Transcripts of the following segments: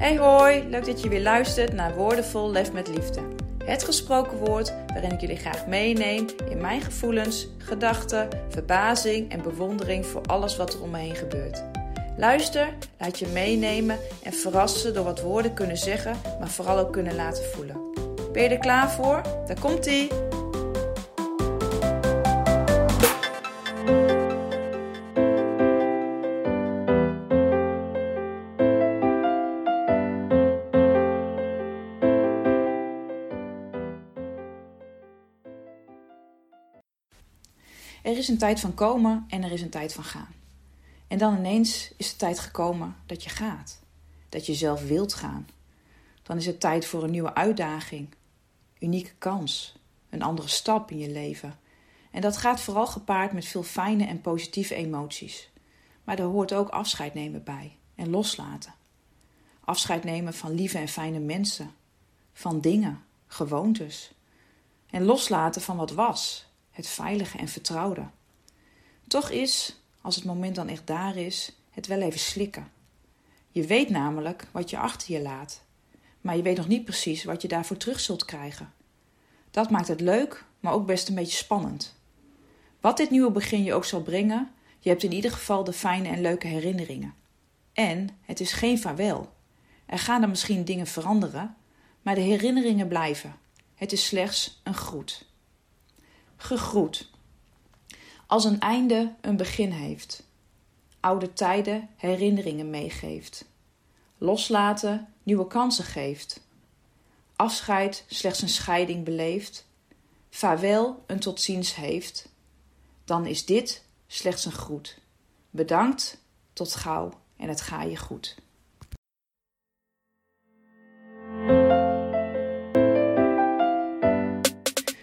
Hey hoi, leuk dat je weer luistert naar Woordenvol Lef met Liefde. Het gesproken woord waarin ik jullie graag meeneem in mijn gevoelens, gedachten, verbazing en bewondering voor alles wat er om me heen gebeurt. Luister, laat je meenemen en verrassen door wat woorden kunnen zeggen, maar vooral ook kunnen laten voelen. Ben je er klaar voor? Daar komt ie! Er is een tijd van komen en er is een tijd van gaan. En dan ineens is de tijd gekomen dat je gaat. Dat je zelf wilt gaan. Dan is het tijd voor een nieuwe uitdaging, unieke kans, een andere stap in je leven. En dat gaat vooral gepaard met veel fijne en positieve emoties. Maar er hoort ook afscheid nemen bij en loslaten. Afscheid nemen van lieve en fijne mensen, van dingen, gewoontes. En loslaten van wat was, het veilige en vertrouwde. Toch is, als het moment dan echt daar is, het wel even slikken. Je weet namelijk wat je achter je laat, maar je weet nog niet precies wat je daarvoor terug zult krijgen. Dat maakt het leuk, maar ook best een beetje spannend. Wat dit nieuwe begin je ook zal brengen, je hebt in ieder geval de fijne en leuke herinneringen. En het is geen vaarwel. Er gaan er misschien dingen veranderen, maar de herinneringen blijven. Het is slechts een groet gegroet. Als een einde een begin heeft. Oude tijden herinneringen meegeeft. Loslaten nieuwe kansen geeft. Afscheid slechts een scheiding beleeft. Vaarwel een tot ziens heeft. Dan is dit slechts een groet. Bedankt, tot gauw en het ga je goed.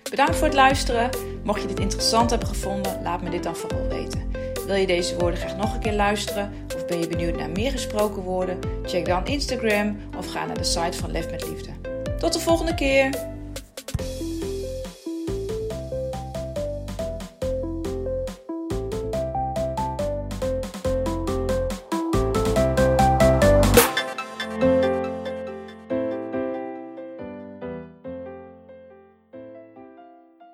Bedankt voor het luisteren. Mocht je dit interessant hebben gevonden, laat me dit dan vooral weten. Wil je deze woorden graag nog een keer luisteren of ben je benieuwd naar meer gesproken woorden? Check dan Instagram of ga naar de site van Lef met Liefde. Tot de volgende keer!